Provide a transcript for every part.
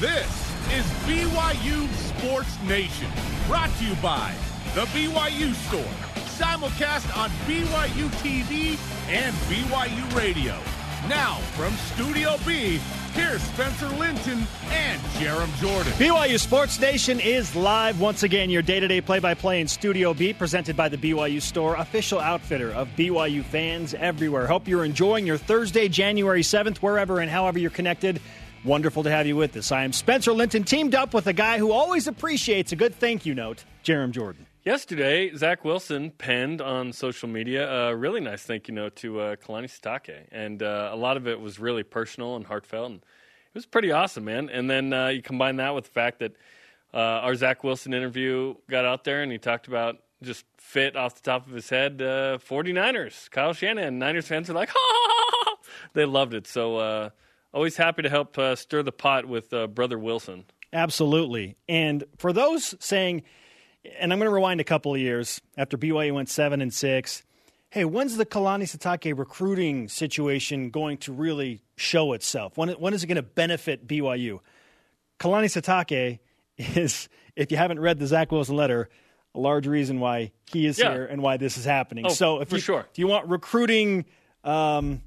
This is BYU Sports Nation, brought to you by the BYU Store, simulcast on BYU TV and BYU Radio. Now, from Studio B, here's Spencer Linton and Jarom Jordan. BYU Sports Nation is live once again. Your day-to-day play-by-play in Studio B, presented by the BYU Store, official outfitter of BYU fans everywhere. Hope you're enjoying your Thursday, January 7th, wherever and however you're connected. Wonderful to have you with us. I am Spencer Linton, teamed up with a guy who always appreciates a good thank you note, Jarom Jordan. Yesterday, Zach Wilson penned on social media a really nice thank you note to uh, Kalani Sitake, and uh, a lot of it was really personal and heartfelt, and it was pretty awesome, man. And then uh, you combine that with the fact that uh, our Zach Wilson interview got out there, and he talked about just fit off the top of his head, uh, 49ers, Kyle Shanahan. Niners fans are like, ha! They loved it. So uh, always happy to help uh, stir the pot with uh, Brother Wilson. Absolutely. And for those saying, and I'm going to rewind a couple of years after BYU went seven and six. Hey, when's the Kalani Sitake recruiting situation going to really show itself? When, when is it going to benefit BYU? Kalani Sitake is, if you haven't read the Zach Wilson letter, a large reason why he is Yeah. here and why this is happening. Oh, so, if for you, sure. if you want recruiting um,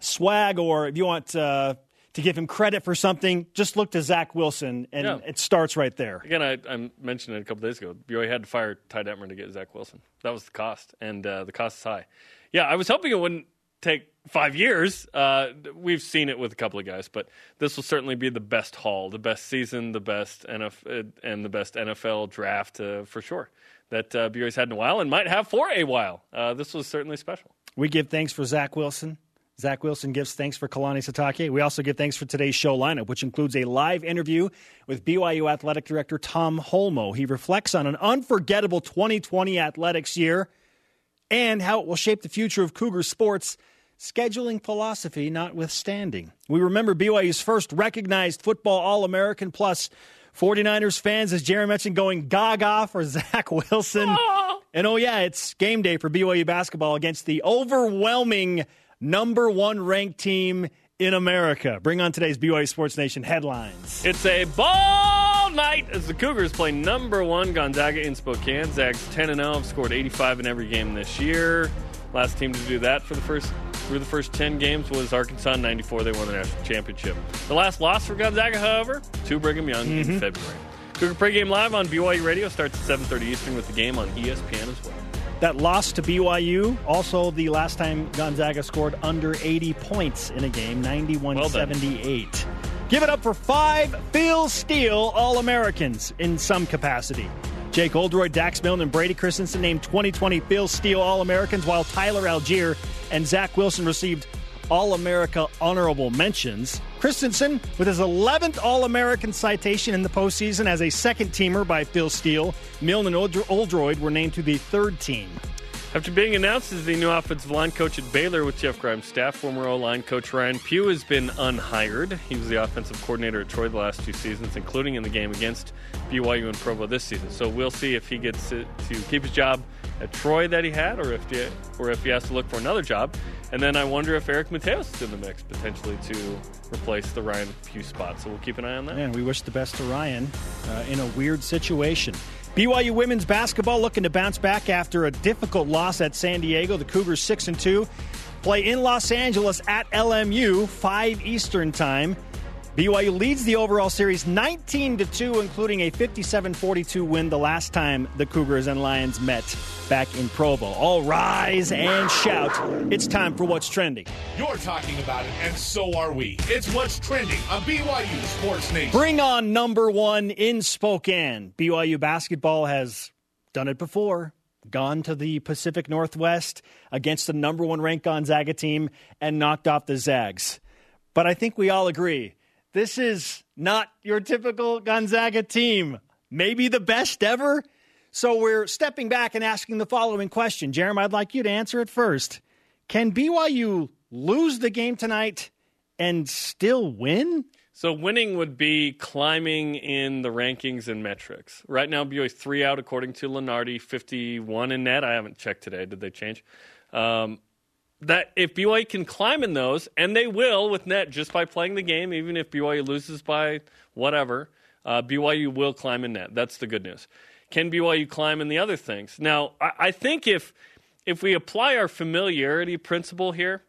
swag, or if you want uh, to give him credit for something, just look to Zach Wilson, and Yeah. it starts right there. Again, I, I mentioned it a couple days ago. BYU had to fire Ty Detmer to get Zach Wilson. That was the cost, and uh, the cost is high. Yeah, I was hoping it wouldn't take five years. Uh, we've seen it with a couple of guys, but this will certainly be the best haul, the best season, the best NFL, and the best NFL draft uh, for sure that uh, BYU's had in a while, and might have for a while. Uh, this was certainly special. We give thanks for Zach Wilson. Zach Wilson gives thanks for Kalani Sitake. We also give thanks for today's show lineup, which includes a live interview with BYU Athletic Director Tom Holmoe. He reflects on an unforgettable 2020 athletics year and how it will shape the future of Cougar sports, scheduling philosophy notwithstanding. We remember BYU's first recognized football All American plus 49ers fans, as Jerry mentioned, going gaga for Zach Wilson. And oh, yeah, it's game day for BYU basketball against the overwhelming number one ranked team in America. Bring on today's BYU Sports Nation headlines. It's a ball night as the Cougars play number one Gonzaga in Spokane. Zags 10 and 0 have scored 85 in every game this year. Last team to do that for the first through the first 10 games was Arkansas in 94. They won the national championship. The last loss for Gonzaga, however, to Brigham Young in mm-hmm. February. Cougar pregame live on BYU Radio starts at 7:30 Eastern with the game on ESPN as well. That loss to BYU, also the last time Gonzaga scored under 80 points in a game, 91 well 78. Give it up for five Phil Steele All Americans in some capacity. Jake Oldroyd, Dax Milne, and Brady Christensen named 2020 Phil Steele All Americans, while Tyler Allgeier and Zach Wilson received All America honorable mentions. Christensen, with his 11th All American citation in the postseason as a second teamer by Phil Steele, Milne and Oldro- Oldroyd were named to the third team. After being announced as the new offensive line coach at Baylor with Jeff Grimes' staff, former O line coach Ryan Pugh has been unhired. He was the offensive coordinator at Troy the last two seasons, including in the game against BYU and Provo this season. So we'll see if he gets to, to keep his job at Troy that he had, or if he, or if he has to look for another job. And then I wonder if Eric Mateos is in the mix potentially to replace the Ryan Pugh spot. So we'll keep an eye on that. And we wish the best to Ryan uh, in a weird situation. BYU women's basketball looking to bounce back after a difficult loss at San Diego. The Cougars six and two play in Los Angeles at LMU five Eastern time. BYU leads the overall series 19 to 2, including a 57 42 win the last time the Cougars and Lions met back in Provo. All rise and shout. It's time for What's Trending. You're talking about it, and so are we. It's what's trending on BYU Sports Nation. Bring on number one in Spokane. BYU basketball has done it before. Gone to the Pacific Northwest against the number one ranked Gonzaga team and knocked off the Zags. But I think we all agree this is not your typical Gonzaga team. Maybe the best ever. So we're stepping back and asking the following question. Jeremy, I'd like you to answer it first. Can BYU lose the game tonight and still win? So winning would be climbing in the rankings and metrics. Right now, BYU's three out according to Lunardi, 51 in net. I haven't checked today. Did they change? Um, that if BYU can climb in those, and they will with net just by playing the game, even if BYU loses by whatever, uh, BYU will climb in net. That's the good news. Can BYU climb in the other things? Now, I, I think if if we apply our familiarity principle here,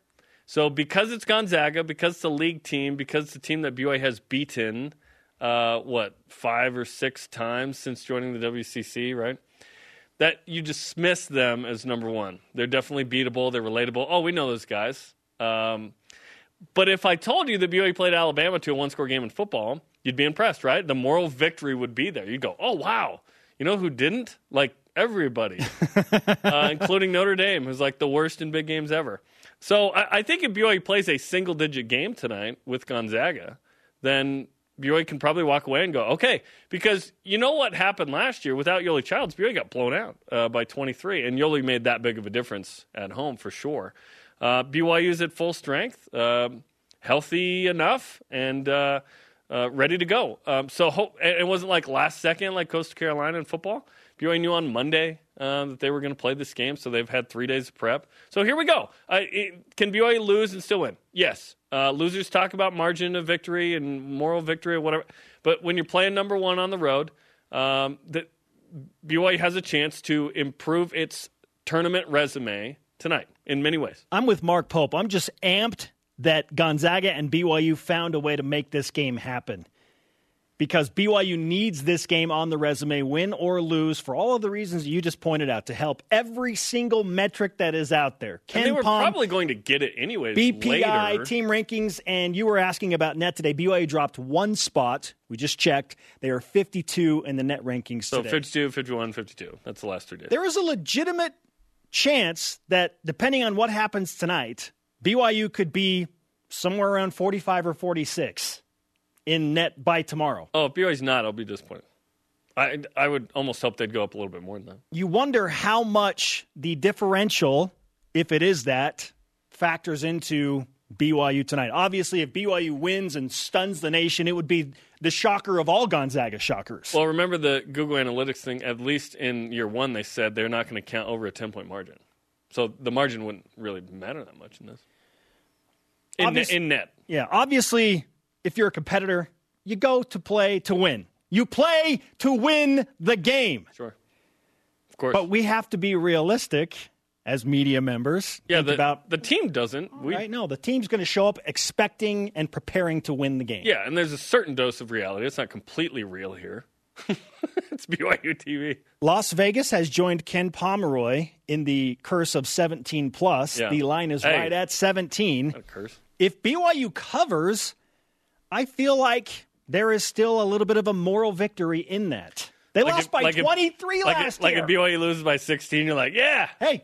so because it's Gonzaga, because it's a league team, because it's team that BYU has beaten, uh, what five or six times since joining the WCC, right? That you dismiss them as number one. They're definitely beatable. They're relatable. Oh, we know those guys. Um, but if I told you that BYU played Alabama to a one-score game in football, you'd be impressed, right? The moral victory would be there. You'd go, "Oh wow!" You know who didn't? Like everybody, uh, including Notre Dame, who's like the worst in big games ever. So I, I think if BYU plays a single-digit game tonight with Gonzaga, then BYU can probably walk away and go, okay, because you know what happened last year without Yoeli Childs, BYU got blown out uh, by 23, and Yoeli made that big of a difference at home for sure. Uh, BYU is at full strength, uh, healthy enough, and uh, uh, ready to go. Um, so ho- it wasn't like last second like Coastal Carolina in football. BYU knew on Monday uh, that they were going to play this game, so they've had three days of prep. So here we go. It, can BYU lose and still win? Yes. Uh, losers talk about margin of victory and moral victory or whatever. But when you're playing number one on the road, um, that BYU has a chance to improve its tournament resume tonight in many ways. I'm with Mark Pope. I'm just amped that Gonzaga and BYU found a way to make this game happen because BYU needs this game on the resume, win or lose, for all of the reasons you just pointed out, to help every single metric that is out there. Ken and they were probably going to get it anyways. BPI, later. team rankings, and you were asking about net today. BYU dropped one spot. We just checked. They are 52 in the net rankings so today. 52, 51, 52. That's the last three days. There is a legitimate chance that, depending on what happens tonight, BYU could be somewhere around 45 or 46 in net by tomorrow. Oh, if BYU's not, I'll be disappointed. I I would almost hope they'd go up a little bit more than that. You wonder how much the differential, if it is that, factors into BYU tonight. Obviously, if BYU wins and stuns the nation, it would be the shocker of all Gonzaga shockers. Well, remember the Google Analytics thing. At least in year one, they said they're not going to count over a ten point margin, so the margin wouldn't really matter that much in this. In, in net, yeah. Obviously, if you're a competitor, you go to play to win. You play to win the game. Sure. Of course. But we have to be realistic as media members. Yeah, the, about, the team doesn't. We, right, no, the team's going to show up expecting and preparing to win the game. Yeah, and there's a certain dose of reality. It's not completely real here. it's BYU TV. Las Vegas has joined Ken Pomeroy in the curse of 17 plus. Yeah. The line is hey, right at 17. curse. If BYU covers, I feel like there is still a little bit of a moral victory in that. They like lost by like 23 last year. Like if BYU loses by 16, you're like, yeah. Hey,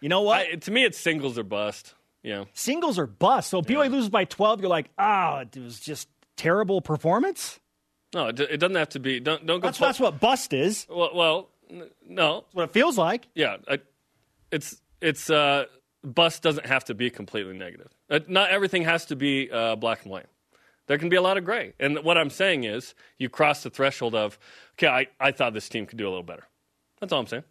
you know what? I, to me, it's singles or bust. Yeah. Singles or bust. So if BYU yeah. loses by 12, you're like, ah, oh, it was just terrible performance? No, it, it doesn't have to be. Don't, don't go. That's, that's what bust is. Well, well no. That's what it feels like. Yeah. I, it's, it's, uh, bust doesn't have to be completely negative. Uh, not everything has to be uh, black and white. There can be a lot of gray. And what I'm saying is, you cross the threshold of, okay, I, I thought this team could do a little better. That's all I'm saying.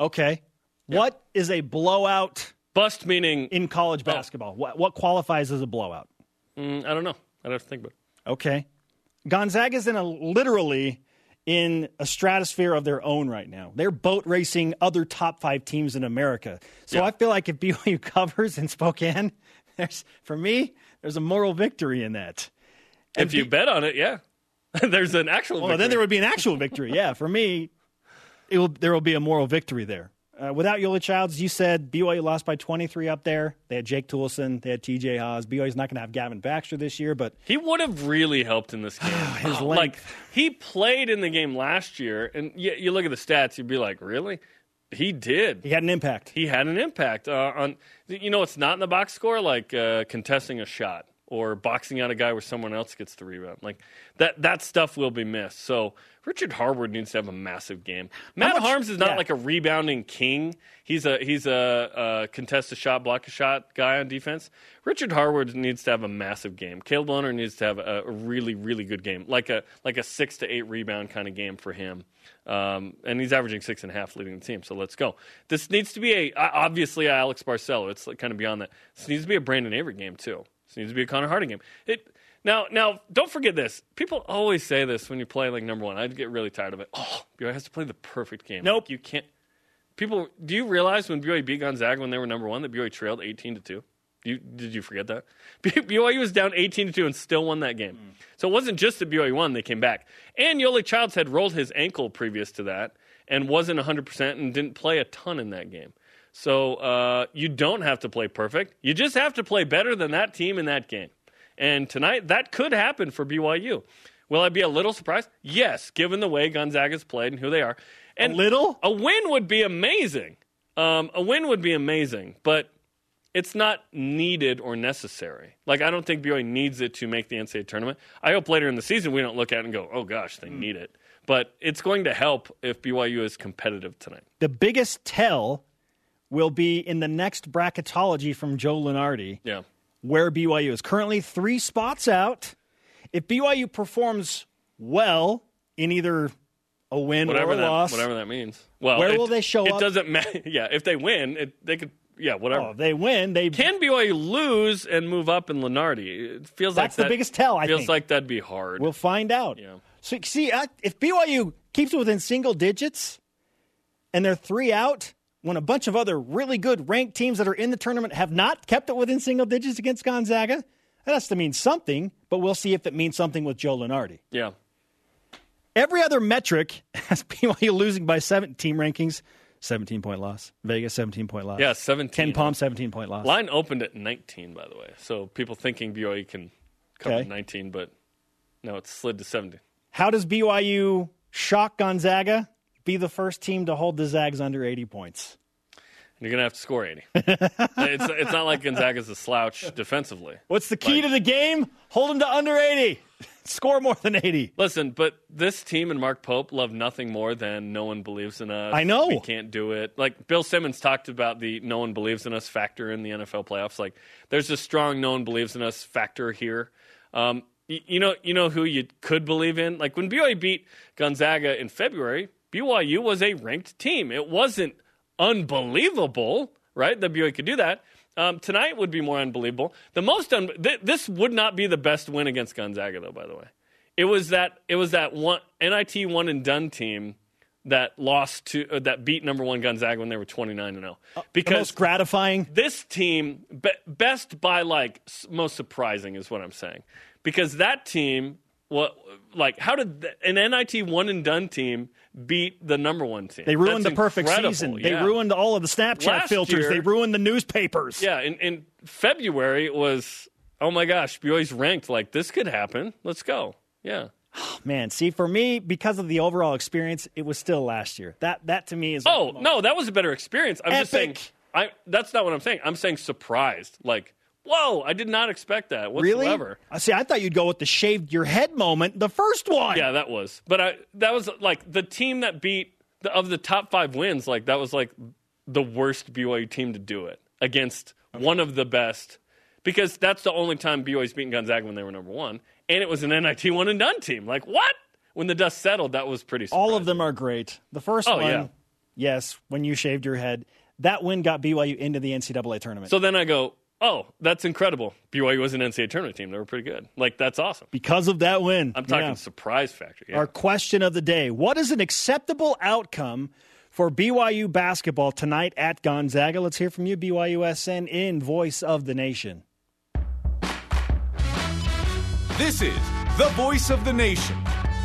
Okay. Yeah. What is a blowout? Bust meaning in college oh. basketball. Oh. What, what qualifies as a blowout? Mm, I don't know. I'd have to think about it. Okay. Gonzaga's in a literally in a stratosphere of their own right now. They're boat racing other top five teams in America. So yeah. I feel like if BYU covers in Spokane, there's for me, there's a moral victory in that. And if you bet on it, yeah, there's an actual. Well, victory. then there would be an actual victory. Yeah, for me, it will. There will be a moral victory there. Uh, without Yoeli Childs, you said BYU lost by 23 up there. They had Jake Toolson, they had TJ Haws. BYU's not going to have Gavin Baxter this year, but he would have really helped in this game. His oh, like he played in the game last year, and you, you, look at the stats, you'd be like, really? He did. He had an impact. He had an impact uh, on. You know, it's not in the box score like uh, contesting a shot or boxing out a guy where someone else gets the rebound. Like that that stuff will be missed. So Richard Harward needs to have a massive game. Matt much- Haarms is not yeah. like a rebounding king. He's a he's a, a contest a shot, block a shot guy on defense. Richard Harward needs to have a massive game. Caleb Lohner needs to have a, a really really good game, like a like a six to eight rebound kind of game for him. Um, and he's averaging six and a half leading the team. So let's go. This needs to be a obviously a Alex Barcelo. It's like kind of beyond that. This needs to be a Brandon Averette game too. This needs to be a Connor Harding game. It now now don't forget this. People always say this when you play like number one. I'd get really tired of it. Oh, BYU has to play the perfect game. Nope. Like, you can't. People, do you realize when BYU beat Gonzaga when they were number one that BYU trailed eighteen to two? You, did you forget that? BYU was down 18 to 2 and still won that game. Hmm. So it wasn't just that BYU won, they came back. And Yoeli Childs had rolled his ankle previous to that and wasn't 100% and didn't play a ton in that game. So uh, you don't have to play perfect. You just have to play better than that team in that game. And tonight, that could happen for BYU. Will I be a little surprised? Yes, given the way Gonzaga's played and who they are. And little? A win would be amazing. Um, a win would be amazing, but it's not needed or necessary. Like I don't think BYU needs it to make the NCAA tournament. I hope later in the season we don't look at it and go, "Oh gosh, they need it." But it's going to help if BYU is competitive tonight. The biggest tell will be in the next bracketology from Joe Lunardi. Yeah. where BYU is currently three spots out. If BYU performs well in either a win Whatever or a that loss, whatever that means. Well, Where it- will they show it up? doesn't matter. Yeah, if they win, it, they could yeah, whatever. oh, they win. They Can BYU lose and move up in Lunardi? It feels like That's the that- biggest tell, I feels think. like that'd be hard. We'll find out. Yeah. So see, if BYU keeps it within single digits, and they're three out, when a bunch of other really good ranked teams that are in the tournament have not kept it within single digits against Gonzaga, that has to mean something. But we'll see if it means something with Joe Lunardi. yeah. Every other metric has BYU losing by 17 team rankings. 17 point loss. Vegas 17 point loss. Yeah, 17. KenPom 17 point loss. Line opened at 19, by the way. So people thinking BYU can cover Okay. 19, but no, it's slid to 17. How does BYU shock Gonzaga? Be the first team to hold the Zags under 80 points. You're going to have to score 80. it's, it's not like Gonzaga's a slouch defensively. What's the key Like- to the game? Hold them to under 80. Score more than 80. Listen, but this team and Mark Pope love nothing more than no one believes in us. I know. We can't do it. Like Bill Simmons talked about the no one believes in us factor in the NFL playoffs. Like there's a strong no one believes in us factor here. Um, y- you know, you know who you could believe in? Like when BYU beat Gonzaga in February, BYU was a ranked team. It wasn't unbelievable, right? That BYU could do that. Um, tonight would be more unbelievable. The most un- th- this would not be the best win against Gonzaga, though. By the way, it was that it was that one NIT one and done team that lost to uh, that beat number one Gonzaga when they were twenty nine and zero. The Because most gratifying. this team be, best by like most surprising is what I'm saying because that team what like how did th- an NIT one and done team beat the number one team? They ruined That's the perfect season. They ruined all of the Snapchat Last filters. year- they ruined the newspapers. Yeah, in, in February it was oh my gosh, BYU's ranked like this could happen. Let's go. Yeah. Oh, Man, see, for me, because of the overall experience, it was still last year. That that to me is Oh no, that was a better experience. I'm just saying. I that's not what I'm saying. I'm saying surprised. Like, whoa, I did not expect that really. whatsoever. I see. I thought you'd go with the shaved your head moment, the first one. Yeah, that was. But I that was like the team that beat the, of the top five wins. Like that was like the worst BYU team to do it against one of the best, because that's the only time BYU's beaten Gonzaga when they were number one, and it was an NIT one and done team. Like what? When the dust settled, that was pretty. All of them are great. The first Oh, one, yeah. yes, when you shaved your head, that win got BYU into the NCAA tournament. So then I go, oh, that's incredible. BYU was an NCAA tournament team. They were pretty good. Like that's awesome. because of that win, I'm talking Yeah. surprise factor. Yeah. Our question of the day What is an acceptable outcome for BYU basketball tonight at Gonzaga? Let's hear from you, BYUSN, in Voice of the Nation. This is the voice of the nation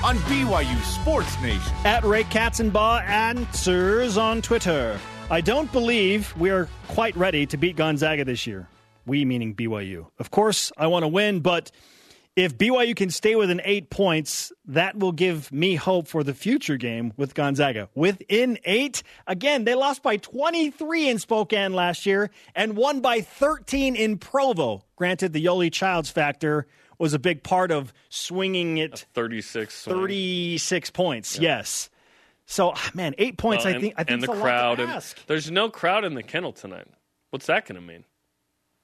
on BYU Sports Nation. At Ray Katzenbaugh answers on Twitter. I don't believe we are quite ready to beat Gonzaga this year. We meaning BYU. Of course, I want to win, but if BYU can stay within eight points, that will give me hope for the future game with Gonzaga. Within eight, again, they lost by 23 in Spokane last year and won by 13 in Provo. Granted, the Yoeli Childs factor was a big part of swinging it. A 36 swing. 36 points, yeah. yes. So, ah, man, eight points, well, and, I think, I think and the crowd. And there's no crowd in the kennel tonight. What's that going to mean?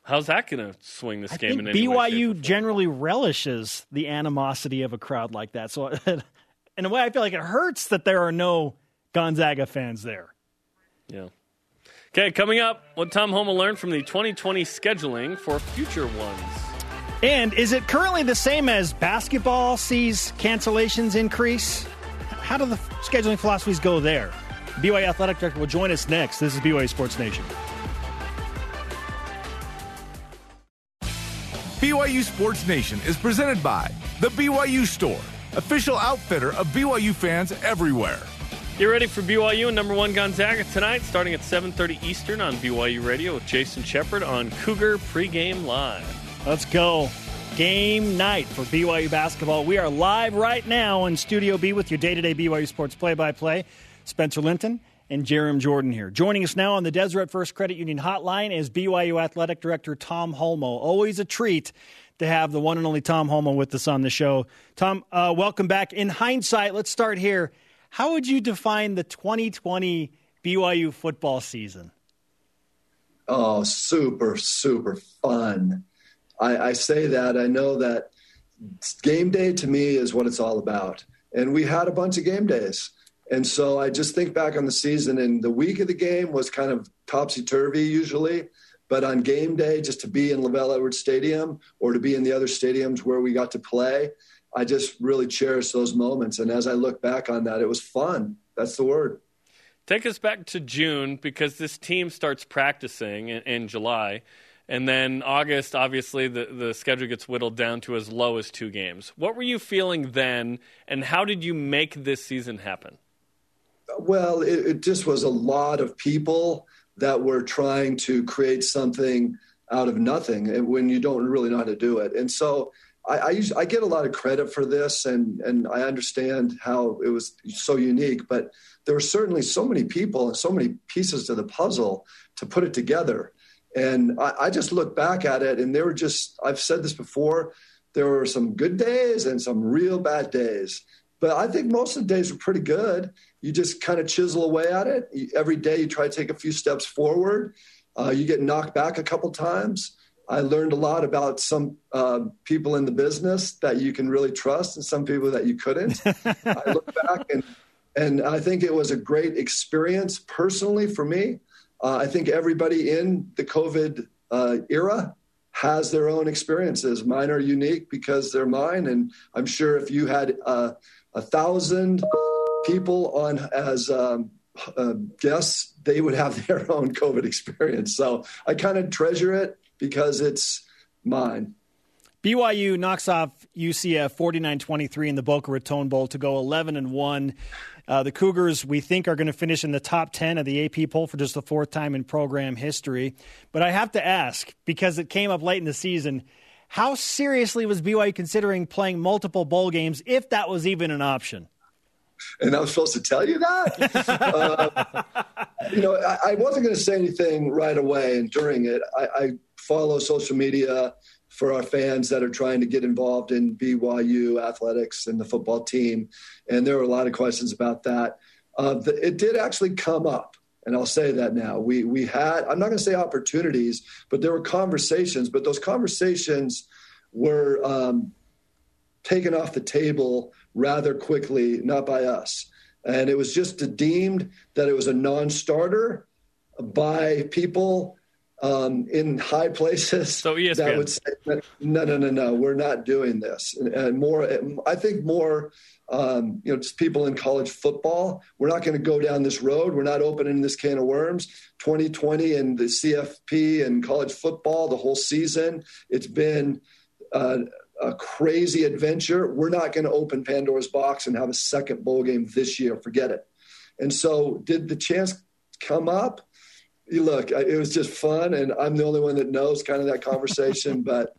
How's that going to swing this I game? Think in BYU way, generally relishes the animosity of a crowd like that. So, in a way, I feel like it hurts that there are no Gonzaga fans there. Yeah. Okay, coming up, what Tom Holmoe learned from the 2020 scheduling for future ones. And is it currently the same as basketball sees cancellations increase? How do the scheduling philosophies go there? BYU Athletic Director will join us next. This is BYU Sports Nation. BYU Sports Nation is presented by The BYU Store, official outfitter of BYU fans everywhere. Get ready for BYU and number one Gonzaga tonight, starting at 7:30 Eastern on BYU Radio with Jason Shepard on Cougar Pregame Live. Let's go. Game night for BYU basketball. We are live right now in Studio B with your day-to-day BYU sports play-by-play. Spencer Linton and Jarom Jordan here. Joining us now on the Deseret First Credit Union hotline is BYU Athletic Director Tom Holmoe. Always a treat to have the one and only Tom Holmoe with us on the show. Tom, uh, welcome back. In hindsight, let's start here. How would you define the 2020 BYU football season? Oh, super, super fun. I, I say that. I know that game day to me is what it's all about. And we had a bunch of game days. And so I just think back on the season, and the week of the game was kind of topsy turvy usually. But on game day, just to be in LaVell Edwards Stadium or to be in the other stadiums where we got to play, I just really cherish those moments. And as I look back on that, it was fun. That's the word. Take us back to June because this team starts practicing in, in July. And then August, obviously, the, the schedule gets whittled down to as low as two games. What were you feeling then, and how did you make this season happen? Well, it, it, just was a lot of people that were trying to create something out of nothing eh, when you don't really know how to do it. And so I, I, use, I get a lot of credit for this, and, and I understand how it was so unique. But there were certainly so many people and so many pieces to the puzzle to put it together. And I, I just look back at it, and there were just, I've said this before, there were some good days and some real bad days. But I think most of the days were pretty good you just kind of chisel away at it. Every day you try to take a few steps forward. Uh, you get knocked back a couple times. I learned a lot about some uh, people in the business that you can really trust and some people that you couldn't. I look back and, and I think it was a great experience personally for me. Uh, I think everybody in the COVID uh, era has their own experiences. Mine are unique because they're mine. And I'm sure if you had uh, a thousand people on as um, uh, guests, they would have their own COVID experience. So I kind of treasure it because it's mine. BYU knocks off UCF 49-23 in the Boca Raton Bowl to go 11 and 1. Uh, the Cougars, we think, are going to finish in the top 10 of the AP poll for just the fourth time in program history. But I have to ask, because it came up late in the season, how seriously was BYU considering playing multiple bowl games, if that was even an option? And I'm supposed to tell you that. uh, you know, I, I wasn't going to say anything right away, and during it, I, I, follow social media for our fans that are trying to get involved in BYU athletics and the football team, and there were a lot of questions about that. Uh, the, it did actually come up, and I'll say that now. We we had I'm not going to say opportunities, but there were conversations, but those conversations were um, taken off the table rather quickly, not by us. And it was just deemed that it was a non starter by people um, in high places so ESPN. that would say, no, no, no, no, we're not doing this. And, and more, I think more, um, you know, just people in college football, we're not going to go down this road. We're not opening this can of worms. 2020 and the CFP and college football, the whole season, it's been uh, a crazy adventure. We're not going to open Pandora's box and have a second bowl game this year. Forget it. And so, did the chance come up? You look, it was just fun, and I'm the only one that knows kind of that conversation. but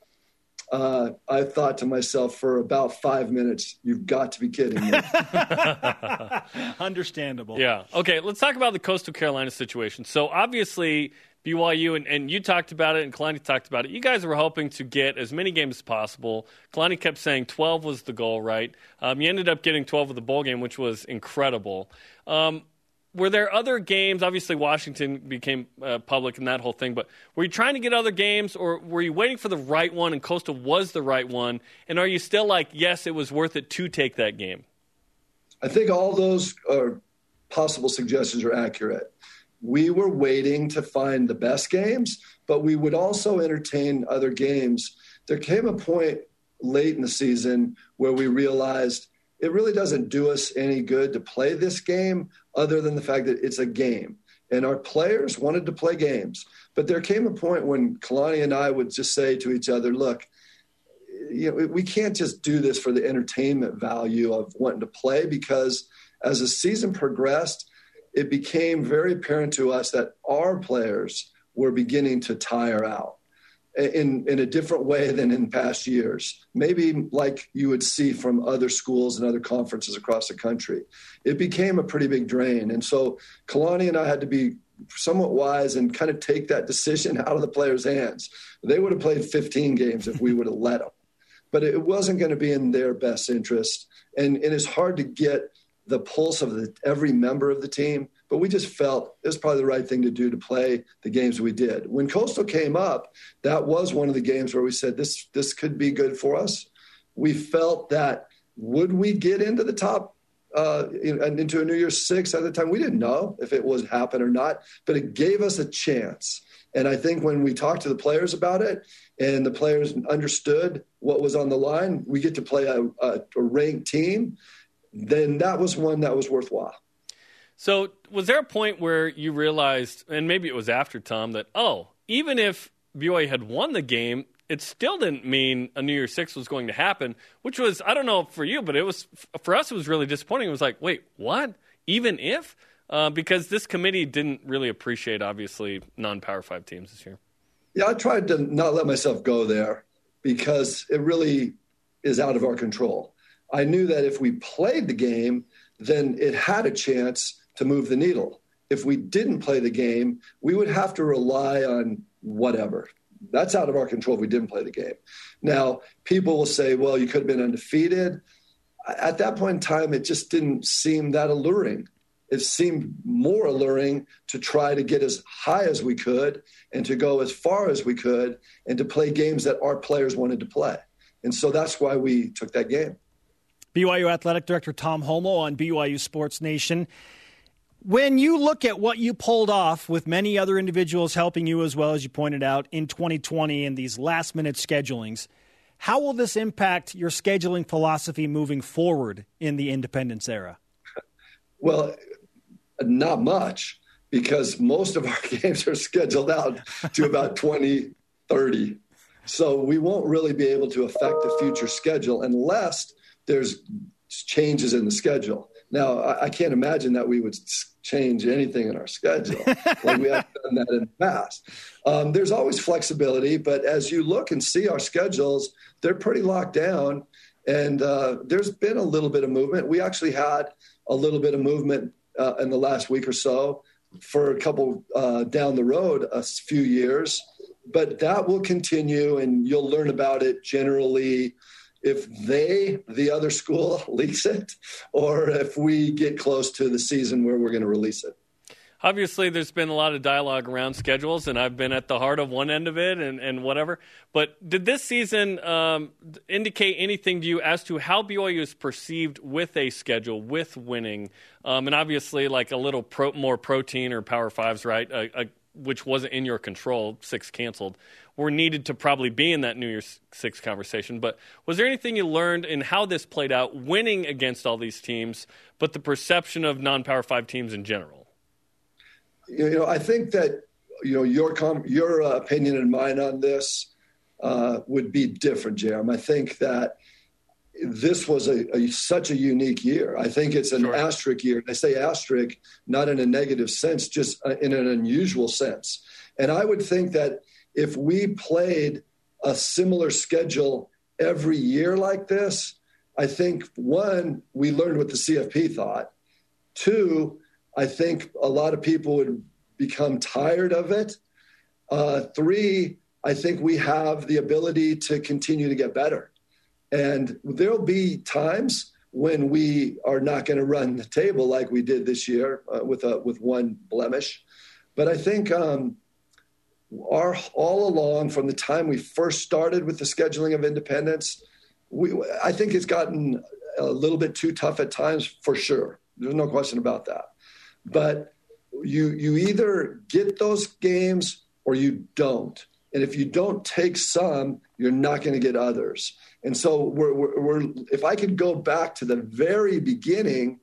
uh, I thought to myself for about five minutes, "You've got to be kidding me." Understandable. Yeah. Okay. Let's talk about the Coastal Carolina situation. So obviously. BYU and, and you talked about it and Kalani talked about it. You guys were hoping to get as many games as possible. Kalani kept saying 12 was the goal, right? Um, you ended up getting 12 with the bowl game, which was incredible. Um, were there other games? Obviously, Washington became uh, public and that whole thing, but were you trying to get other games or were you waiting for the right one and Coastal was the right one? And are you still like, yes, it was worth it to take that game? I think all those are possible suggestions are accurate. We were waiting to find the best games, but we would also entertain other games. There came a point late in the season where we realized it really doesn't do us any good to play this game other than the fact that it's a game. And our players wanted to play games. But there came a point when Kalani and I would just say to each other, look, you know, we can't just do this for the entertainment value of wanting to play because as the season progressed, it became very apparent to us that our players were beginning to tire out in, in a different way than in past years, maybe like you would see from other schools and other conferences across the country. It became a pretty big drain. And so Kalani and I had to be somewhat wise and kind of take that decision out of the players' hands. They would have played 15 games if we would have let them. But it wasn't going to be in their best interest. And, and it's hard to get the pulse of the, every member of the team but we just felt it was probably the right thing to do to play the games we did. When Coastal came up, that was one of the games where we said this this could be good for us. We felt that would we get into the top uh, into a New Year's Six at the time? We didn't know if it was happen or not, but it gave us a chance. And I think when we talked to the players about it, and the players understood what was on the line, we get to play a, a, a ranked team. Then that was one that was worthwhile. So, was there a point where you realized, and maybe it was after Tom, that oh, even if BYU had won the game, it still didn't mean a New Year's Six was going to happen. Which was, I don't know for you, but it was for us. It was really disappointing. It was like, wait, what? Even if, uh, because this committee didn't really appreciate obviously non-power five teams this year. Yeah, I tried to not let myself go there because it really is out of our control. I knew that if we played the game, then it had a chance to move the needle. If we didn't play the game, we would have to rely on whatever. That's out of our control if we didn't play the game. Now, people will say, well, you could have been undefeated. At that point in time, it just didn't seem that alluring. It seemed more alluring to try to get as high as we could and to go as far as we could and to play games that our players wanted to play. And so that's why we took that game. BYU Athletic Director Tom Holmoe on BYU Sports Nation. When you look at what you pulled off with many other individuals helping you as well, as you pointed out, in 2020 and these last minute schedulings, how will this impact your scheduling philosophy moving forward in the independence era? Well, not much because most of our games are scheduled out to about 2030. So we won't really be able to affect the future schedule unless there's changes in the schedule. Now, I, I can't imagine that we would change anything in our schedule like we have done that in the past. Um, there's always flexibility, but as you look and see our schedules, they're pretty locked down. And uh, there's been a little bit of movement. We actually had a little bit of movement uh, in the last week or so for a couple uh, down the road, a few years. But that will continue, and you'll learn about it generally if they, the other school, leaks it, or if we get close to the season where we're going to release it. Obviously, there's been a lot of dialogue around schedules, and I've been at the heart of one end of it and, and whatever. But did this season um, indicate anything to you as to how BYU is perceived with a schedule, with winning? Um, and obviously, like a little pro, more protein or Power Fives, right? A, a, which wasn't in your control, six canceled were needed to probably be in that New Year's Six conversation. But was there anything you learned in how this played out, winning against all these teams, but the perception of non-power five teams in general? You know, I think that you know your com- your uh, opinion and mine on this uh, would be different, Jeremy. I think that this was a, a, such a unique year. I think it's an sure. asterisk year. I say asterisk not in a negative sense, just uh, in an unusual sense. And I would think that if we played a similar schedule every year like this, I think one, we learned what the CFP thought. Two, I think a lot of people would become tired of it. Uh, three, I think we have the ability to continue to get better. And there'll be times when we are not going to run the table like we did this year uh, with a with one blemish. But I think um, our all along from the time we first started with the scheduling of independence, we I think it's gotten a little bit too tough at times for sure. There's no question about that. But you you either get those games or you don't. And if you don't take some, you're not going to get others. And so we're, we're, we're, if I could go back to the very beginning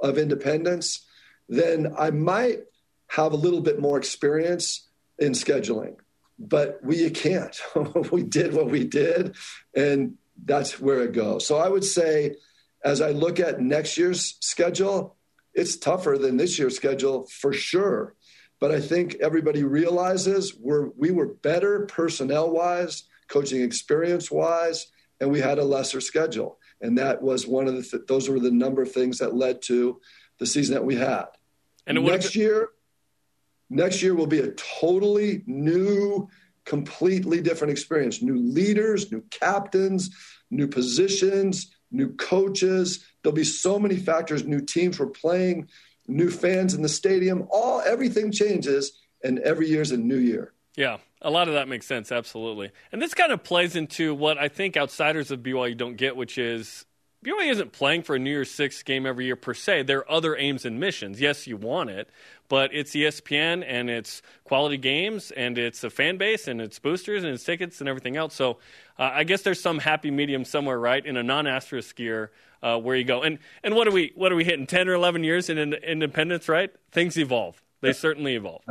of independence, then I might have a little bit more experience in scheduling. But we can't. we did what we did, and that's where it goes. So I would say, as I look at next year's schedule, it's tougher than this year's schedule for sure. But I think everybody realizes we're we were better personnel wise, coaching experience wise, and we had a lesser schedule. And that was one of the th- those were the number of things that led to the season that we had. And next year, next year will be a totally new, completely different experience. New leaders, new captains, new positions, new coaches. There'll be so many factors. New teams we're playing, new fans in the stadium. All everything changes, and every year is a new year. Yeah, a lot of that makes sense, absolutely. And this kind of plays into what I think outsiders of BYU don't get, which is BYU isn't playing for a New Year's Six game every year per se. There are other aims and missions. Yes, you want it, but it's ESPN and it's quality games and it's a fan base and it's boosters and it's tickets and everything else. So uh, I guess there's some happy medium somewhere, right, in a non-asterisk year uh, where you go. And and what are we what are we hitting? Ten or eleven years in, in independence, right? Things evolve. They certainly evolve.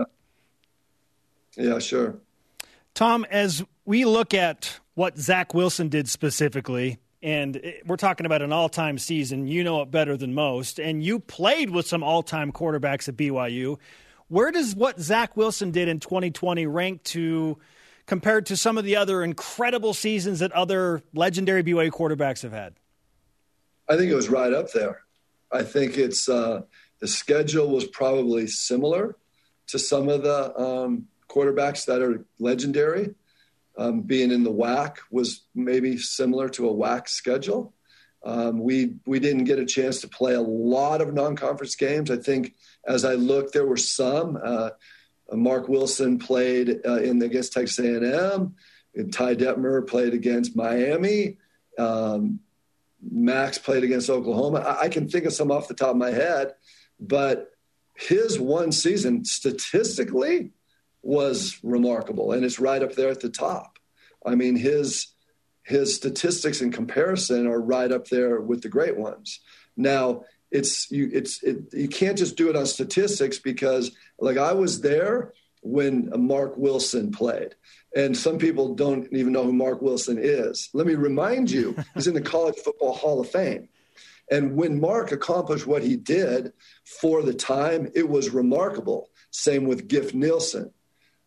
Yeah, sure. Tom, as we look at what Zach Wilson did specifically, and we're talking about an all time season, you know it better than most, and you played with some all time quarterbacks at BYU. Where does what Zach Wilson did in 2020 rank to compared to some of the other incredible seasons that other legendary BYU quarterbacks have had? I think it was right up there. I think it's uh, the schedule was probably similar to some of the um, quarterbacks that are legendary. Um, being in the WAC was maybe similar to a WAC schedule. Um, we we didn't get a chance to play a lot of non-conference games. I think as I looked, there were some. Uh, Mark Wilson played uh, in against Texas A&M. And Ty Detmer played against Miami. Um, Max played against Oklahoma. I, I can think of some off the top of my head, but his one season statistically was remarkable, and it's right up there at the top. I mean, his his statistics in comparison are right up there with the great ones. Now, it's you it's it, you can't just do it on statistics because like I was there when Mark Wilson played. And some people don't even know who Mark Wilson is. Let me remind you, he's in the College Football Hall of Fame. And when Mark accomplished what he did for the time, it was remarkable. Same with Giff Nielsen.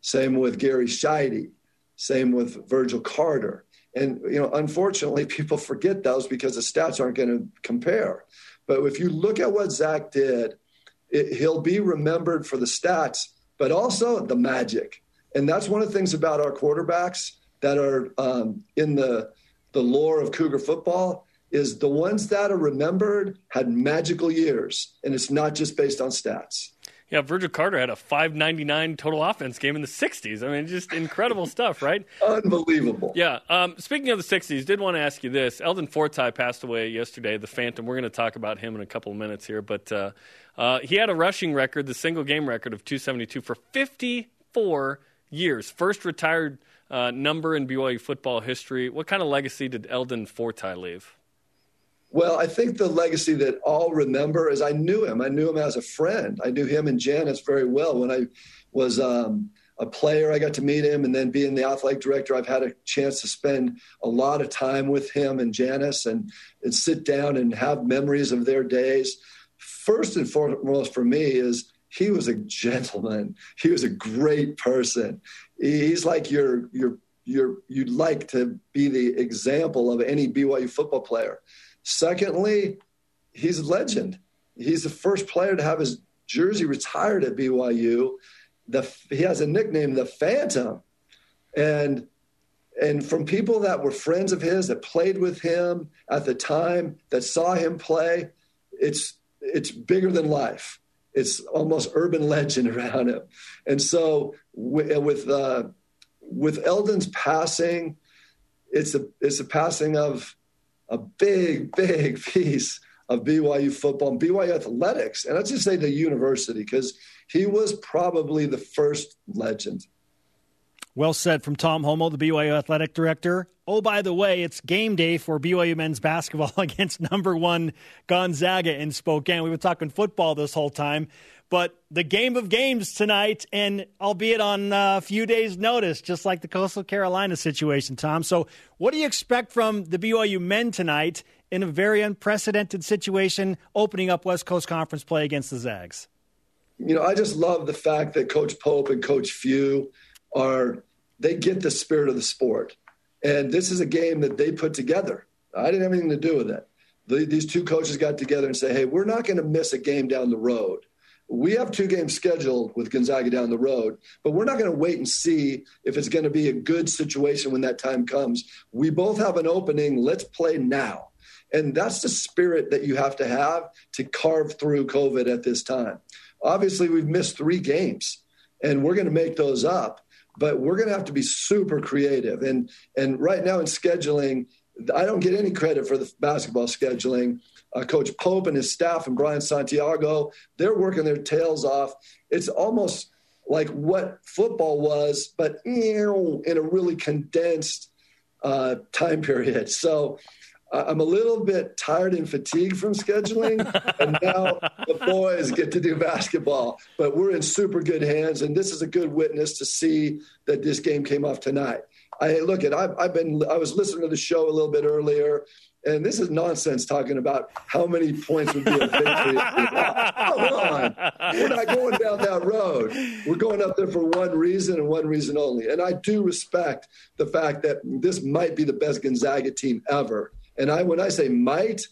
Same with Gary Sheide. Same with Virgil Carter. And you know, unfortunately, people forget those because the stats aren't going to compare. But if you look at what Zach did, it, he'll be remembered for the stats, but also the magic. And that's one of the things about our quarterbacks that are um, in the the lore of Cougar football is the ones that are remembered had magical years, and it's not just based on stats. Yeah, Virgil Carter had a 599 total offense game in the 60s. I mean, just incredible stuff, right? Unbelievable. Yeah. Um, speaking of the 60s, did want to ask you this. Eldon Fortie passed away yesterday, the Phantom. We're going to talk about him in a couple of minutes here, but uh, uh, he had a rushing record, the single game record of 272 for 54 years. First retired uh, number in BYU football history. What kind of legacy did Eldon Fortie leave? Well, I think the legacy that all remember is I knew him. I knew him as a friend. I knew him and Janice very well. When I was um, a player, I got to meet him, and then being the athletic director, I've had a chance to spend a lot of time with him and Janice, and, and sit down and have memories of their days. First and foremost for me is he was a gentleman. He was a great person. He's like your your you're you'd like to be the example of any BYU football player. Secondly, he's a legend. He's the first player to have his jersey retired at BYU. The, he has a nickname, the Phantom, and and from people that were friends of his that played with him at the time that saw him play, it's it's bigger than life. It's almost urban legend around him, and so with uh, with Eldon's passing, it's a it's a passing of a big big piece of BYU football and BYU athletics, and let's just say the university because he was probably the first legend. Well said from Tom Holmoe, the BYU athletic director. Oh, by the way, it's game day for BYU men's basketball against number one Gonzaga in Spokane. We've been talking football this whole time, but the game of games tonight, and albeit on a few days' notice, just like the Coastal Carolina situation, Tom. So, what do you expect from the BYU men tonight in a very unprecedented situation, opening up West Coast Conference play against the Zags? You know, I just love the fact that Coach Pope and Coach Few are they get the spirit of the sport. And this is a game that they put together. I didn't have anything to do with it. The, these two coaches got together and say, hey, we're not going to miss a game down the road. We have two games scheduled with Gonzaga down the road, but we're not going to wait and see if it's going to be a good situation when that time comes. We both have an opening. Let's play now. And that's the spirit that you have to have to carve through COVID at this time. Obviously, we've missed three games, and we're going to make those up but we're going to have to be super creative. And and right now in scheduling, I don't get any credit for the basketball scheduling. Uh, Coach Pope and his staff and Brian Santiago, they're working their tails off. It's almost like what football was, but in a really condensed uh, time period. So I'm a little bit tired and fatigued from scheduling, and now the boys get to do basketball. But we're in super good hands, and this is a good witness to see that this game came off tonight. I look at I've, I've been I was listening to the show a little bit earlier, and this is nonsense talking about how many points would be a victory. Come on, we're not going down that road. We're going up there for one reason and one reason only. And I do respect the fact that this might be the best Gonzaga team ever and I, when I say might,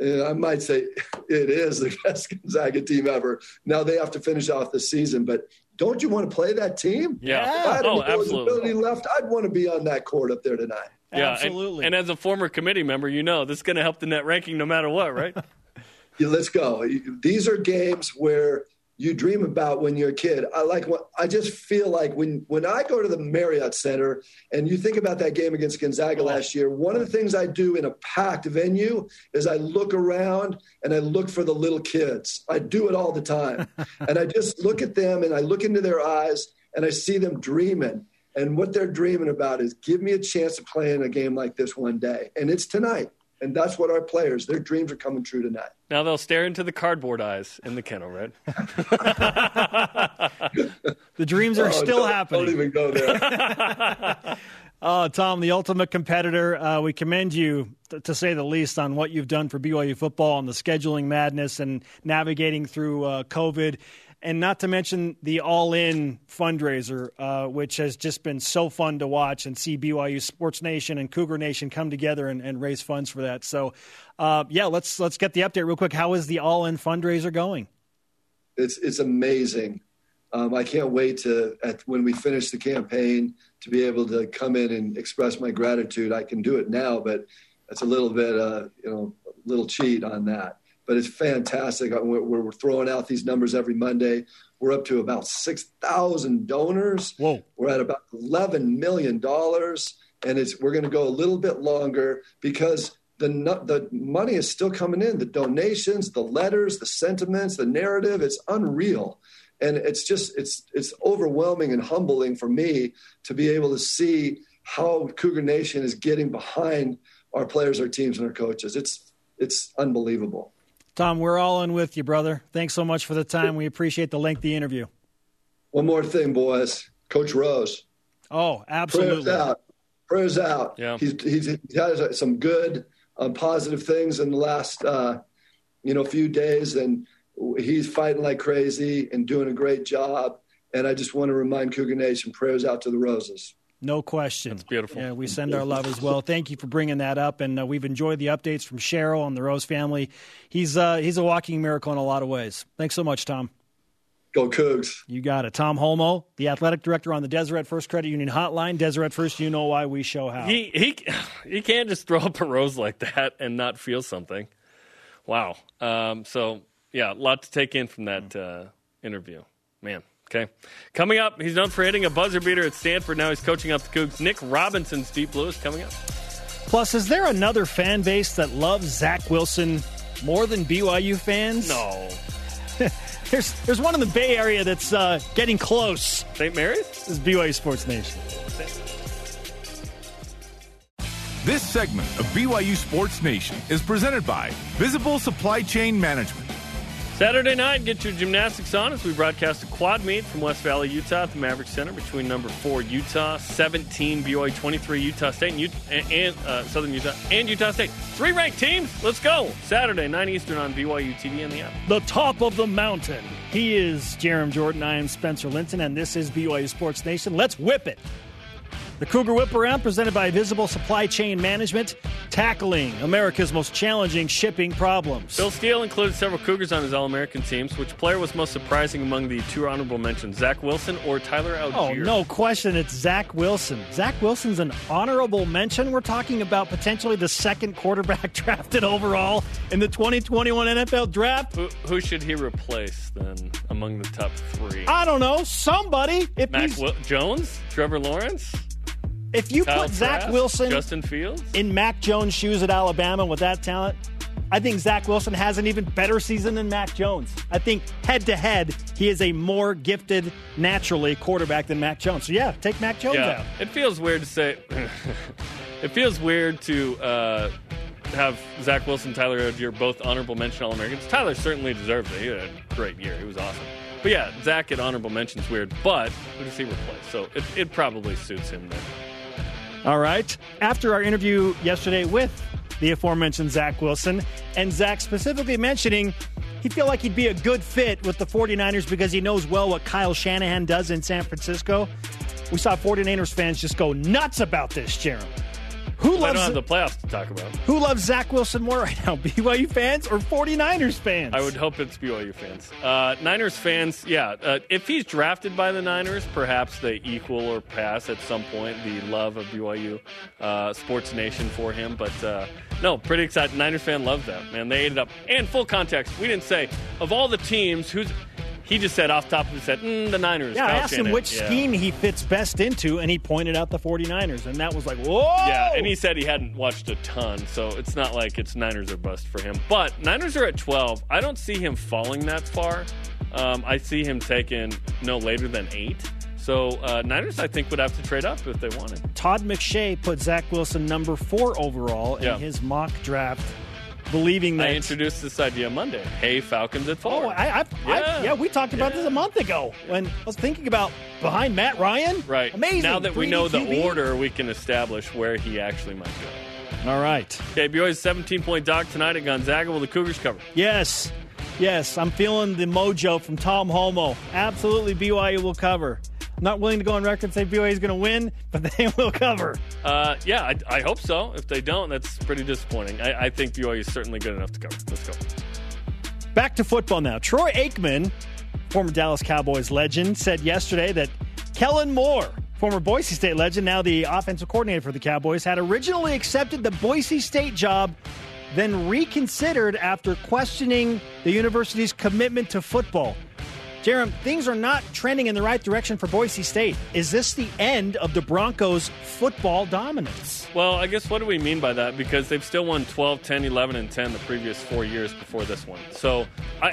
uh, I might say it is the best Gonzaga team ever. Now they have to finish off the season, but don't you want to play that team? Yeah. If I had oh, eligibility left, I'd want to be on that court up there tonight. Yeah, absolutely. And, and as a former committee member, you know this is going to help the net ranking no matter what, right? yeah, let's go. These are games where you dream about when you're a kid. I like what I just feel like when when I go to the Marriott Center and you think about that game against Gonzaga last year, one of the things I do in a packed venue is I look around and I look for the little kids. I do it all the time. and I just look at them and I look into their eyes and I see them dreaming. And what they're dreaming about is give me a chance to play in a game like this one day. And it's tonight. And that's what our players, their dreams are coming true tonight. Now they'll stare into the cardboard eyes in the kennel, right? the dreams are oh, still don't, happening. Don't even go there. Uh, Tom, the ultimate competitor, uh, we commend you, th- to say the least, on what you've done for BYU football and the scheduling madness and navigating through uh, COVID and not to mention the All In fundraiser, uh, which has just been so fun to watch and see BYU Sports Nation and Cougar Nation come together and, and raise funds for that. So, uh, yeah, let's let's get the update real quick. How is the All In fundraiser going? It's it's amazing. Um, I can't wait to at, when we finish the campaign to be able to come in and express my gratitude. I can do it now, but that's a little bit, uh, you know, a little cheat on that but it's fantastic. Uh, we're, we're, throwing out these numbers every Monday. We're up to about 6,000 donors. Whoa. We're at about $11 million. And it's, we're going to go a little bit longer because the, the money is still coming in. The donations, the letters, the sentiments, the narrative, it's unreal. And it's just, it's, it's overwhelming and humbling for me to be able to see how Cougar Nation is getting behind our players, our teams, and our coaches. It's, it's unbelievable. Tom, we're all in with you, brother. Thanks so much for the time. We appreciate the lengthy interview. One more thing, boys. Coach Rose. Oh, absolutely. Prayers out. Prayers out. Yeah. He's, he's, he has some good, um, positive things in the last, uh, you know, few days, and he's fighting like crazy and doing a great job. And I just want to remind Cougar Nation, prayers out to the Roses. No question. That's beautiful. Yeah, we send our love as well. Thank you for bringing that up, and uh, we've enjoyed the updates from Cheryl and the Rose family. He's uh, he's a walking miracle in a lot of ways. Thanks so much, Tom. Go Cougs. You got it. Tom Holmoe, the athletic director on the Deseret First Credit Union Hotline. Deseret First, you know why we show how. He he he can't just throw up a rose like that and not feel something. Wow. Um, so yeah, a lot to take in from that uh, interview. Man. Okay. Coming up, he's known for hitting a buzzer beater at Stanford. Now he's coaching up the Cougs. Nick Robinson's Deep Blue is coming up. Plus, is there another fan base that loves Zach Wilson more than BYU fans? No. there's there's one in the Bay Area that's uh, getting close. St. Mary's? This is BYU Sports Nation. This segment of BYU Sports Nation is presented by Visible Supply Chain Management. Saturday night, get your gymnastics on as we broadcast a quad meet from West Valley, Utah at the Maverik Center between number four Utah, 17 BYU, 23 Utah State, and, and uh, Southern Utah, and Utah State. Three ranked teams. Let's go. Saturday, 9 Eastern on BYU TV and the app. The top of the mountain. He is Jarom Jordan. I am Spencer Linton, and this is BYU Sports Nation. Let's whip it. The Cougar Whip Around, presented by Visible Supply Chain Management, tackling America's most challenging shipping problems. Phil Steele included several Cougars on his All American teams. Which player was most surprising among the two honorable mentions, Zach Wilson or Tyler Allgeier? Oh, no question. It's Zach Wilson. Zach Wilson's an honorable mention. We're talking about potentially the second quarterback drafted overall in the 2021 NFL draft. Who, who should he replace then among the top three? I don't know. Somebody. If Mac Wil- Jones? Trevor Lawrence? If you Kyle put Zach Trask, Wilson Justin Fields in Mac Jones' shoes at Alabama with that talent, I think Zach Wilson has an even better season than Mac Jones. I think head to head, he is a more gifted, naturally quarterback than Mac Jones. So yeah, take Mac Jones yeah, out. It feels weird to say. it feels weird to uh, have Zach Wilson, Tyler Allgeier both honorable mention All Americans. Tyler certainly deserves it. He had a great year. He was awesome. But yeah, Zach at honorable mention is weird. But who does he replace? So it, it probably suits him then. All right. After our interview yesterday with the aforementioned Zach Wilson, and Zach specifically mentioning he feel like he'd be a good fit with the 49ers because he knows well what Kyle Shanahan does in San Francisco. We saw 49ers fans just go nuts about this, Jarom. Who loves I don't have the playoffs to talk about. Who loves Zach Wilson more right now, BYU fans or 49ers fans? I would hope it's BYU fans. Uh, Niners fans, yeah. Uh, if he's drafted by the Niners, perhaps they equal or pass at some point the love of BYU uh, Sports Nation for him. But uh, no, pretty excited. Niners fan loves that, man. They ate it up. And full context, we didn't say, of all the teams, who's. He just said off top of his head, mm, the Niners. Yeah, I asked him which Yeah. scheme he fits best into, and he pointed out the 49ers, and that was like, whoa! Yeah, and he said he hadn't watched a ton, so it's not like it's Niners or bust for him. But Niners are at 12. I don't see him falling that far. Um, I see him taking no later than eight. So uh, Niners, I think, would have to trade up if they wanted. Todd McShay put Zach Wilson number four overall in Yeah. his mock draft, believing that. I introduced this idea Monday. Hey, Falcons at four. Oh, I, I, Yeah. I, yeah, we talked about this a month ago when I was thinking about behind Matt Ryan. right. amazing. Now that we 3D know the order, we can establish where he actually might go. All right. Okay, BYU's 17 point dog tonight at Gonzaga. Will the Cougars cover? Yes, yes, I'm feeling the mojo from Tom Holmoe. Absolutely, BYU will cover. Not willing to go on record and say BYU is going to win, but they will cover. Uh, yeah, I, I hope so. If they don't, that's pretty disappointing. I, I think BYU is certainly good enough to cover. Let's go. Back to football now. Troy Aikman, former Dallas Cowboys legend, said yesterday that Kellen Moore, former Boise State legend, now the offensive coordinator for the Cowboys, had originally accepted the Boise State job, then reconsidered after questioning the university's commitment to football. Jarom, things are not trending in the right direction for Boise State. Is this the end of the Broncos' football dominance? Well, I guess what do we mean by that? Because they've still won 12, 10, 11, and 10 the previous four years before this one. So I.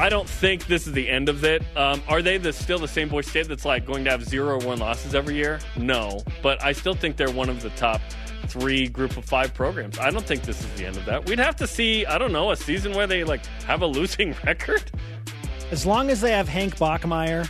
I don't think this is the end of it. Um, are they the, still the same Boise State that's like going to have zero or one losses every year? No, but I still think they're one of the top three group of five programs. I don't think this is the end of that. We'd have to see, I don't know, a season where they like have a losing record. As long as they have Hank Bachmeier,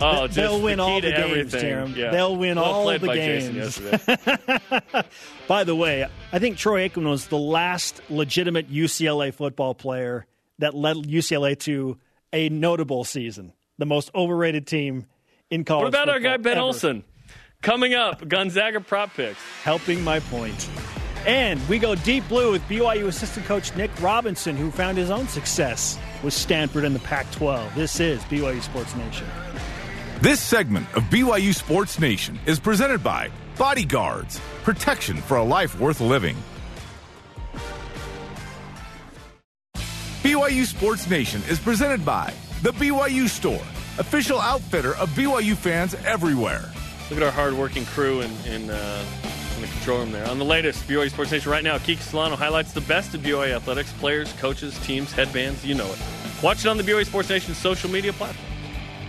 Oh, they'll win the all the games. Jarom. Yeah. They'll win well all the by games. yesterday. By the way, I think Troy Aikman was the last legitimate UCLA football player that led UCLA to a notable season, the most overrated team in college. What about our guy Ben ever. Olson? Coming up, Gonzaga prop picks. Helping my point. And we go deep blue with BYU assistant coach Nick Robinson, who found his own success with Stanford in the Pac 12. This is BYU Sports Nation. This segment of BYU Sports Nation is presented by Bodyguards, protection for a life worth living. BYU Sports Nation is presented by The BYU Store, official outfitter of BYU fans everywhere. Look at our hardworking crew and, in, uh, in the control room there. On the latest BYU Sports Nation right now, Kiki Solano highlights the best of BYU athletics, players, coaches, teams, headbands, you know it. Watch it on the BYU Sports Nation social media platform.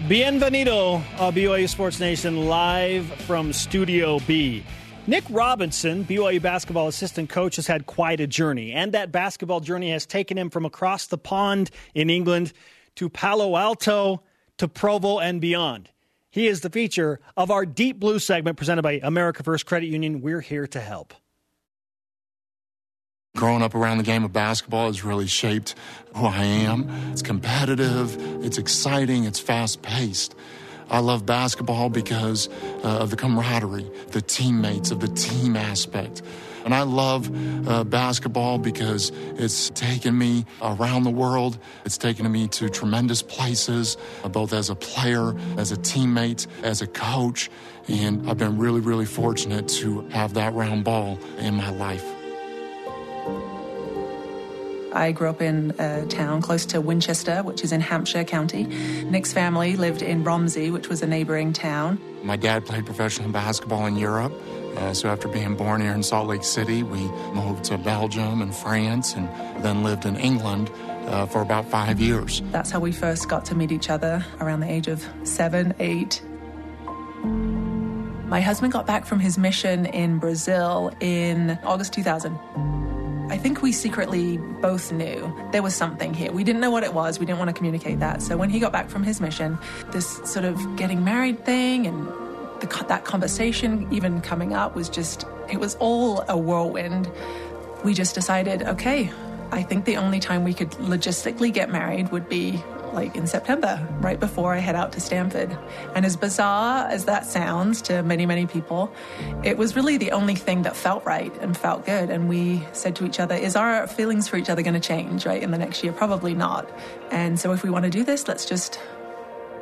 Bienvenido, uh, BYU Sports Nation, live from Studio B. Nick Robinson, BYU basketball assistant coach, has had quite a journey, and that basketball journey has taken him from across the pond in England to Palo Alto to Provo and beyond. He is the feature of our Deep Blue segment presented by America First Credit Union. We're here to help. Growing up around the game of basketball has really shaped who I am. It's competitive, it's exciting, it's fast paced. I love basketball because uh, of the camaraderie, the teammates, of the team aspect. And I love uh, basketball because it's taken me around the world. It's taken me to tremendous places, uh, both as a player, as a teammate, as a coach. And I've been really, really fortunate to have that round ball in my life. I grew up in a town close to Winchester, which is in Hampshire County. Nick's family lived in Romsey, which was a neighboring town. My dad played professional basketball in Europe. Uh, so after being born here in Salt Lake City, we moved to Belgium and France and then lived in England uh, for about five years. That's how we first got to meet each other around the age of seven, eight. My husband got back from his mission in Brazil in August 2000. I think we secretly both knew there was something here. We didn't know what it was. We didn't want to communicate that. So when he got back from his mission, this sort of getting married thing and the, that conversation even coming up was just, it was all a whirlwind. We just decided, okay, I think the only time we could logistically get married would be like in September, right before I head out to Stanford. And as bizarre as that sounds to many, many people, it was really the only thing that felt right and felt good. And we said to each other, is our feelings for each other going to change, right, in the next year? Probably not. And so if we want to do this, let's just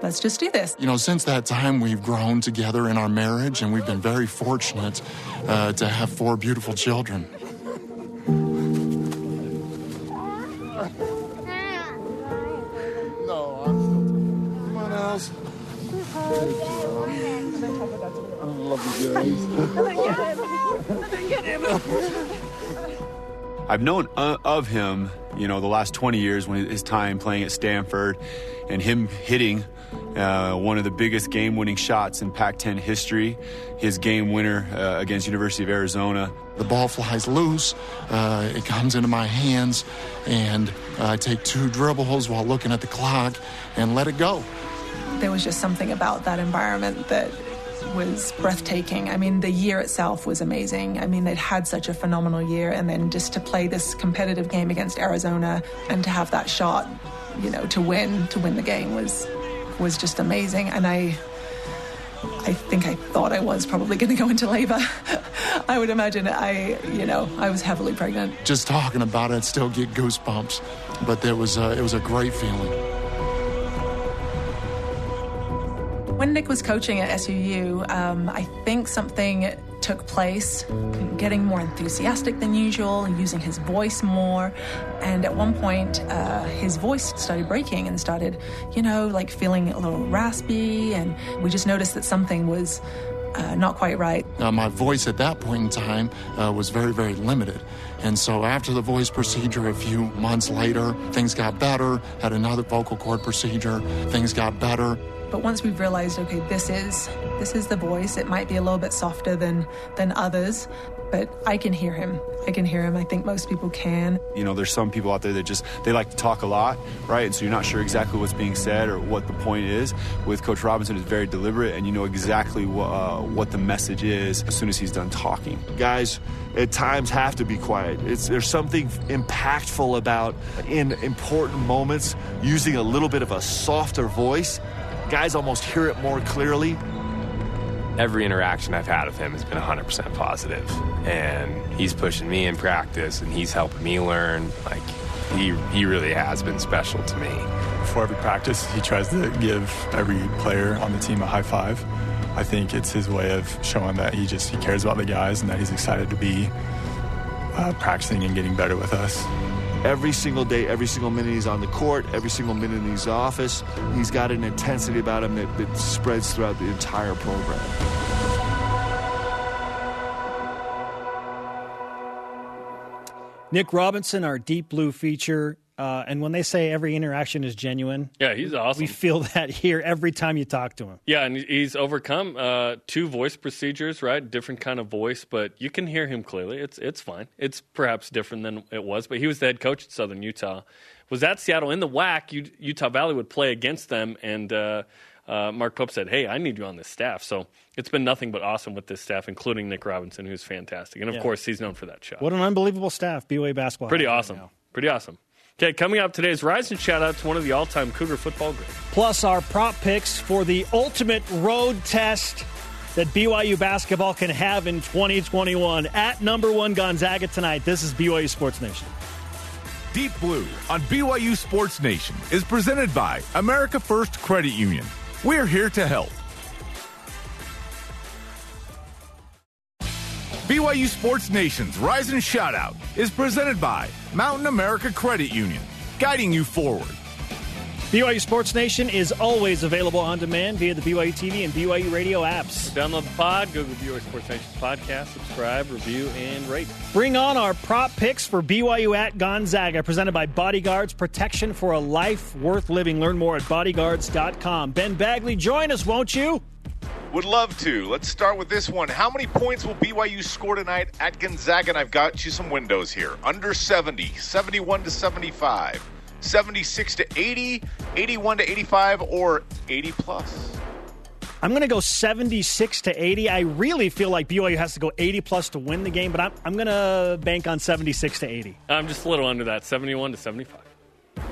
let's just do this. You know, since that time, we've grown together in our marriage, and we've been very fortunate uh, to have four beautiful children. No, come on, else. I've known uh, of him, you know, the last 20 years when his time playing at Stanford and him hitting uh, one of the biggest game-winning shots in Pac-10 history, his game winner uh, against University of Arizona. The ball flies loose, uh, it comes into my hands, and I take two dribbles while looking at the clock and let it go. There was just something about that environment that was breathtaking. I mean, the year itself was amazing. I mean, they'd had such a phenomenal year, and then just to play this competitive game against Arizona and to have that shot, you know, to win to win the game was was just amazing. And I. I think I thought I was probably going to go into labor. I would imagine I, you know, I was heavily pregnant. Just talking about it, still get goosebumps. But there was a, it was a great feeling. When Nick was coaching at SUU, um, I think something took place, getting more enthusiastic than usual, using his voice more. And at one point, uh, his voice started breaking and started, you know, like feeling a little raspy. And we just noticed that something was uh, not quite right. Uh, my voice at that point in time uh, was very, very limited. And so after the voice procedure, a few months later, things got better. Had another vocal cord procedure, things got better. But once we've realized, okay, this is this is the voice. It might be a little bit softer than than others, but I can hear him. I can hear him. I think most people can. You know, there's some people out there that just they like to talk a lot, right? And so you're not sure exactly what's being said or what the point is. With Coach Robinson, it's very deliberate, and you know exactly what, uh, what the message is as soon as he's done talking. Guys, at times have to be quiet. It's, there's something impactful about in important moments using a little bit of a softer voice. Guys almost hear it more clearly. every interaction I've had with him has been 100% positive. And he's pushing me in practice and he's helping me learn. Like, he, he really has been special to me. Before every practice, he tries to give every player on the team a high five. I think it's his way of showing that he just he cares about the guys and that he's excited to be uh, practicing and getting better with us. Every single day, every single minute he's on the court, every single minute he's in his office, he's got an intensity about him that, that spreads throughout the entire program. Nick Robinson, our Deep Blue feature. Uh, and when they say every interaction is genuine, yeah, he's awesome. We feel that here every time you talk to him. Yeah, and he's overcome uh, two voice procedures, right? Different kind of voice, but you can hear him clearly. It's it's fine. It's perhaps different than it was, but he was the head coach at Southern Utah. Was at Seattle in the WAC. Utah Valley would play against them, and uh, uh, Mark Pope said, "Hey, I need you on this staff." So it's been nothing but awesome with this staff, including Nick Robinson, who's fantastic, and of Yeah. course he's known for that shot. What an unbelievable staff BYU basketball. Pretty has right awesome. Pretty awesome. Okay, coming up today's Rising shout out to one of the all-time Cougar football greats. Plus our prop picks for the ultimate road test that BYU basketball can have in 2021 at number one Gonzaga tonight. This is BYU Sports Nation. Deep Blue on BYU Sports Nation is presented by America First Credit Union. We're here to help. BYU Sports Nation's Rise and Shoutout is presented by Mountain America Credit Union, guiding you forward. BYU Sports Nation is always available on demand via the BYU TV and BYU radio apps. Download the pod, go to the BYU Sports Nation podcast, subscribe, review, and rate. Bring on our prop picks for BYU at Gonzaga, presented by Bodyguards Protection for a Life Worth Living. Learn more at bodyguards.com. Ben Bagley, join us, won't you? Would love to. Let's start with this one. How many points will BYU score tonight at Gonzaga? And I've got you some windows here. Under 70, 71 to 75, 76 to 80, 81 to 85, or 80 plus. I'm going to go 76 to 80. I really feel like BYU has to go 80 plus to win the game, but I'm, I'm going to bank on 76 to 80. I'm just a little under that, 71 to 75.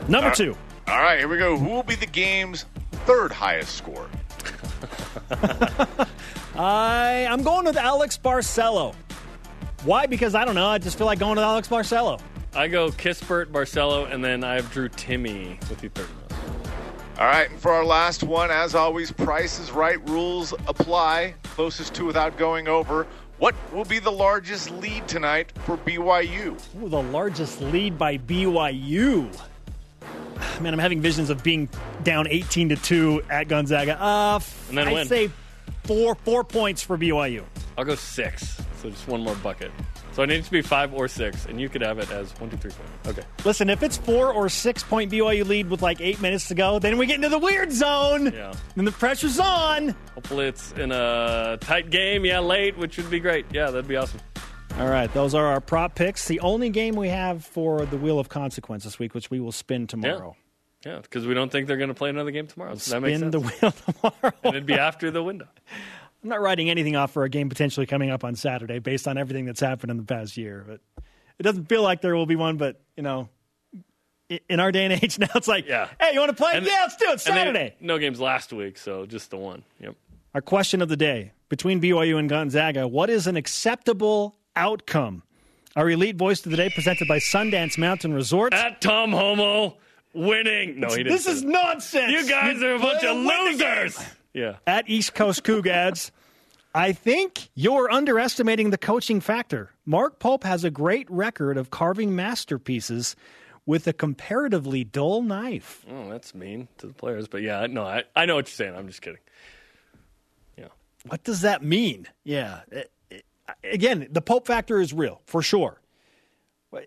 Number All right. two. All right, here we go. Who will be the game's third highest score? I, I'm going with Alex Barcelo. Why? Because I don't know. I just feel like going with Alex Barcelo. I go Kispert, Barcelo, and then I have Drew Timme with you third most. All right, and for our last one, as always, price is right, rules apply. Closest to without going over. What will be the largest lead tonight for BYU? Ooh, the largest lead by BYU. Man, I'm having visions of being down 18 to 2 at Gonzaga. Uh, And then I'd win. say four four points for BYU. I'll go six, so just one more bucket. So I need it to be five or six, and you could have it as one, two, three, four. Okay. Listen, if it's four or six point BYU lead with like eight minutes to go, then we get into the weird zone. Yeah. Then the pressure's on. Hopefully it's in a tight game, yeah, late, which would be great. Yeah, that'd be awesome. All right, those are our prop picks. The only game we have for the Wheel of Consequence this week, which we will spin tomorrow. Yeah, because we don't think they're going to play another game tomorrow. So that makes Spin the wheel tomorrow. and it'd be after the window. I'm not writing anything off for a game potentially coming up on Saturday based on everything that's happened in the past year. But it doesn't feel like there will be one. But you know, in our day and age now, it's like, Yeah. hey, you want to play? And- yeah, let's do it Saturday. no games last week, so just the one. Yep. Our question of the day between BYU and Gonzaga: What is an acceptable outcome? Our elite voice of the day, presented by Sundance Mountain Resort. At Tom Homo winning. No, he didn't. This is that. nonsense. You guys You are a bunch of to win the losers. Yeah. at East Coast Cougads. I think you're underestimating the coaching factor. Mark Pope has a great record of carving masterpieces with a comparatively dull knife. Oh, that's mean to the players. But yeah, no, I, I know what you're saying. I'm just kidding. Yeah. What does that mean? Yeah. It- it- Again, the Pope factor is real, for sure.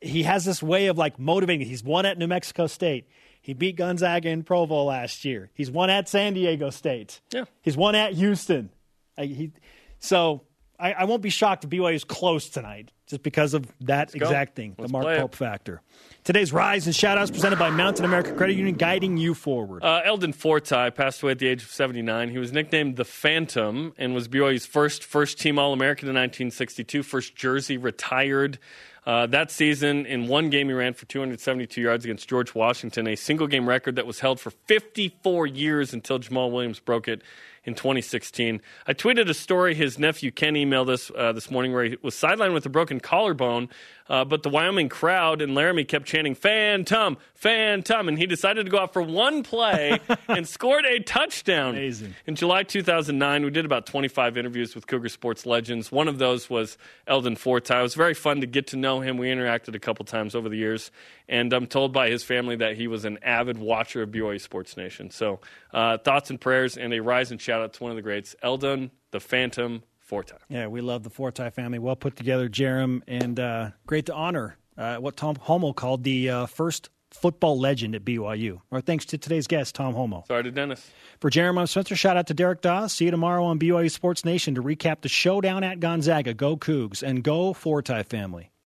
He has this way of like motivating. He's won at New Mexico State. He beat Gonzaga in Provo last year. He's won at San Diego State. Yeah. He's won at Houston. I, he, so I, I won't be shocked if BYU is close tonight just because of that go. exact thing, Let's the Mark it. Pope factor. Today's Rise and Shoutouts presented by Mountain America Credit Union, guiding you forward. Uh, Eldon Fortie passed away at the age of 79. He was nicknamed the Phantom and was BYU's first first team All American in 1962, first jersey retired. Uh, that season, in one game, he ran for 272 yards against George Washington, a single game record that was held for 54 years until Jamaal Williams broke it in 2016. I tweeted a story his nephew Ken emailed us uh, this morning where he was sidelined with a broken collarbone, uh, but the Wyoming crowd and Laramie kept chanting "Phantom, Phantom," and he decided to go out for one play and scored a touchdown. Amazing. In July 2009, we did about 25 interviews with Cougar sports legends. One of those was Eldon Fortie. It was very fun to get to know him. We interacted a couple times over the years, and I'm told by his family that he was an avid watcher of BYU Sports Nation. So, uh, thoughts and prayers, and a rise and shout out to one of the greats, Eldon the Phantom Fortie. Yeah, we love the Fortie family. Well put together, Jarom, and uh, great to honor uh, what Tom Holmoe called the uh, first football legend at BYU. Our thanks to today's guest, Tom Holmoe. Sorry to Dennis. For Jarom, I'm Spencer. Shout out to Derek Dawes. See you tomorrow on BYU Sports Nation to recap the showdown at Gonzaga. Go Cougs and go Fortie family.